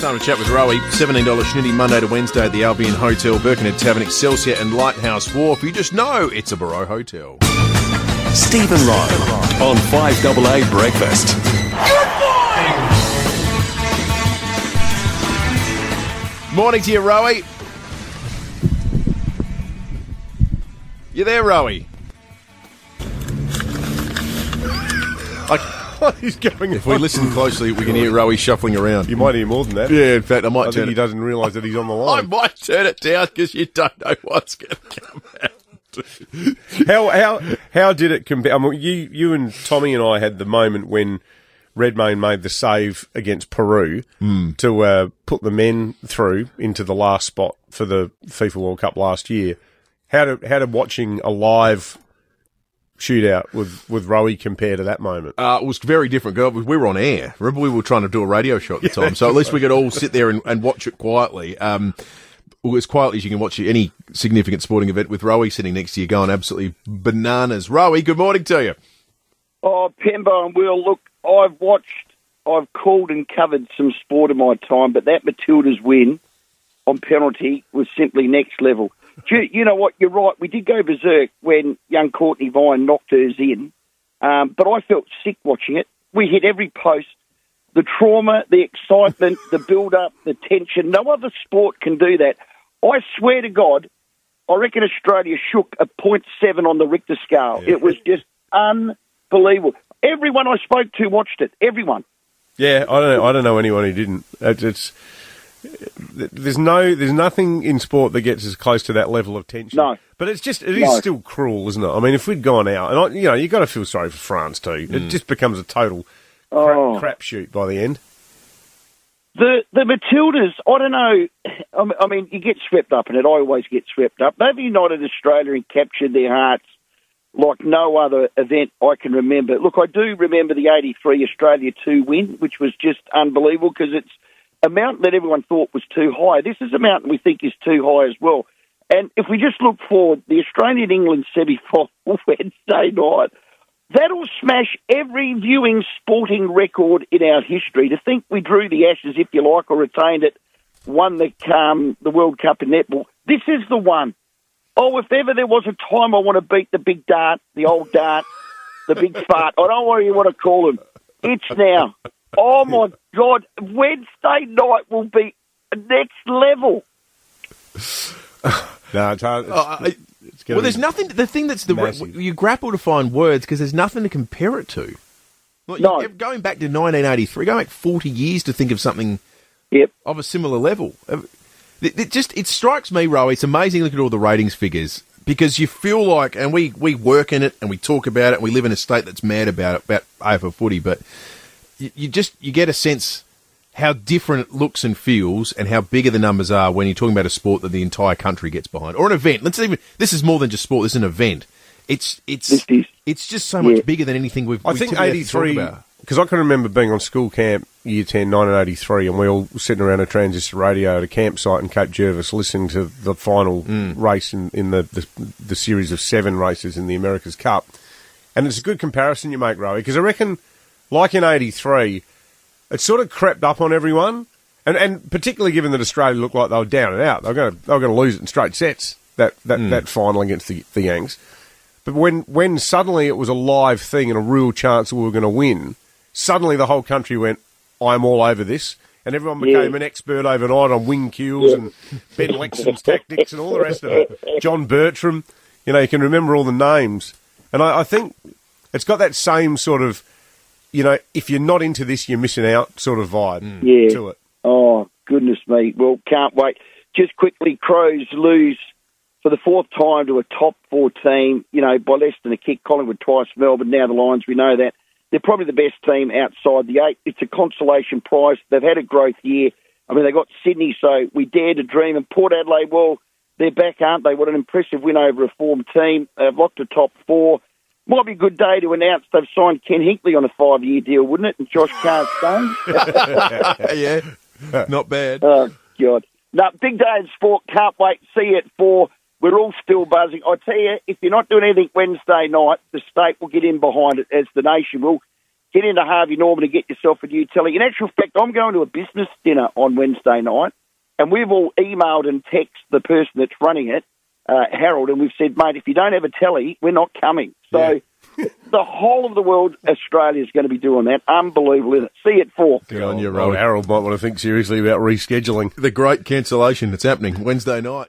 Time to chat with Rowey. $17 Schnitty Monday to Wednesday at the Albion Hotel, Birkenhead Tavern, Excelsior and Lighthouse Wharf. You just know it's a Barrow Hotel. Stephen Ryan on 5AA Breakfast. Good morning Morning to you, Rowey. You there, Rowey? What is going If we listen closely, we can hear Rowey shuffling around. You might hear more than that. Yeah, in fact, I I might think turn he it. doesn't realise that he's on the I line. might turn it down because you don't know what's going to come out. How how how did it compare? I mean, you you and Tommy and I had the moment when Redmayne made the save against Peru to uh, put the men through into the last spot for the FIFA World Cup last year. How did how did watching a live shootout with with Rowey compare to that moment? Uh, it was very different. Girl, we were on air. Remember, we were trying to do a radio show at the time, so at least we could all sit there and, and watch it quietly. Um, well, as quietly as you can watch any significant sporting event with Rowey sitting next to you, going absolutely bananas. Rowey, good morning to you. Oh, Pembo and Will, look, I've watched, I've called and covered some sport in my time, but that Matildas win on penalty was simply next level. You, you know what? You're right. We did go berserk when young Cortnee Vine knocked hers in, um, but I felt sick watching it. We hit every post. The trauma, the excitement, the build-up, the tension. No other sport can do that. I swear to God, I reckon Australia shook a 0.7 on the Richter scale. It was just unbelievable. Everyone I spoke to watched it. Everyone. Yeah, I don't know. I don't know anyone who didn't. It's there's no there's nothing in sport that gets as close to that level of tension. No. but it's just it is No. still cruel, isn't it? I mean, if we'd gone out, and I, you know, you got to feel sorry for France too. It mm. just becomes a total crap, Oh. crapshoot by the end. The the Matildas, I don't know. I mean- I mean, you get swept up in it. I always get swept up. They've united Australia and captured their hearts like no other event I can remember. Look, I do remember the '83 Australia two win, which was just unbelievable because it's a mountain that everyone thought was too high. This is a mountain we think is too high as well. And if we just look forward, the Australian England semi final Wednesday night. That'll smash every viewing sporting record in our history. To think we drew the Ashes, if you like, or retained it, won the um, the World Cup in netball. This is the one. Oh, if ever there was a time I want to beat the big dart, the old dart, the big fart, I don't what you want to call him. It's now. Oh my God! Wednesday night will be next level. No, it's hard. It's, Oh, I- it's Well, there's nothing. The thing that's the Massive. you grapple to find words because there's nothing to compare it to. Like, No. you- going back to 1983, going back 40 years to think of something Yep. of a similar level. Uh, It, it just it strikes me, Roe. It's amazing Look at all the ratings figures because you feel like, and we we work in it and we talk about it. and We live in a state that's mad about it, about AFL footy, but you, you just you get a sense how different it looks and feels, and how bigger the numbers are when you're talking about a sport that the entire country gets behind, or an event. Let's even this is more than just sport. This is an event. It's it's is- it's just so much Yeah. bigger than anything we've. I we think typically have to talk 83, because I can remember being on school camp year 10, 1983, and we all sitting around a transistor radio at a campsite in Cape Jervis listening to the final mm. race in, in the, the, the series of seven races in the America's Cup. And it's a good comparison you make, Rowey, because I reckon, like in 83, it sort of crept up on everyone. And, and particularly given that Australia looked like they were down and out, they were going to, they were going to lose it in straight sets, that, that, hmm. that final against the, the Yanks. But when, when suddenly it was a live thing and a real chance that we were going to win, suddenly the whole country went, I'm all over this. And everyone became Yeah. an expert overnight on wing keels and Ben Lexcen's tactics and all the rest of it. John Bertrand, you know, you can remember all the names. And I, I think it's got that same sort of, you know, if you're not into this, you're missing out sort of vibe mm. Yeah. to it. Oh, goodness me. Well, can't wait. Just quickly, Crows lose for the fourth time to a top four team, you know, by less than a kick. Collingwood twice, Melbourne, now the Lions, we know that. They're probably the best team outside the eight. It's a consolation prize. They've had a growth year. I mean, they got Sydney, so we dare to dream. And Port Adelaide, well, they're back, aren't they? What an impressive win over a formed team. They've locked a top four. Might be a good day to announce they've signed Ken Hinkley on a five-year deal, wouldn't it? And Josh Carstone. yeah, not bad. Oh, God. No, big day in sport. Can't wait. See you at four. We're all still buzzing. I tell you, if you're not doing anything Wednesday night, the state will get in behind it, as the nation will. Get into Harvey Norman and get yourself a new telly. In actual fact, I'm going to a business dinner on Wednesday night, and we've all emailed and texted the person that's running it, uh, Harold, and we've said, mate, if you don't have a telly, we're not coming. So the whole of the world, Australia, is going to be doing that. Unbelievable, isn't it? See it for. Good on you, Well, Rowey. Harold might want to think seriously about rescheduling. The great cancellation that's happening Wednesday night.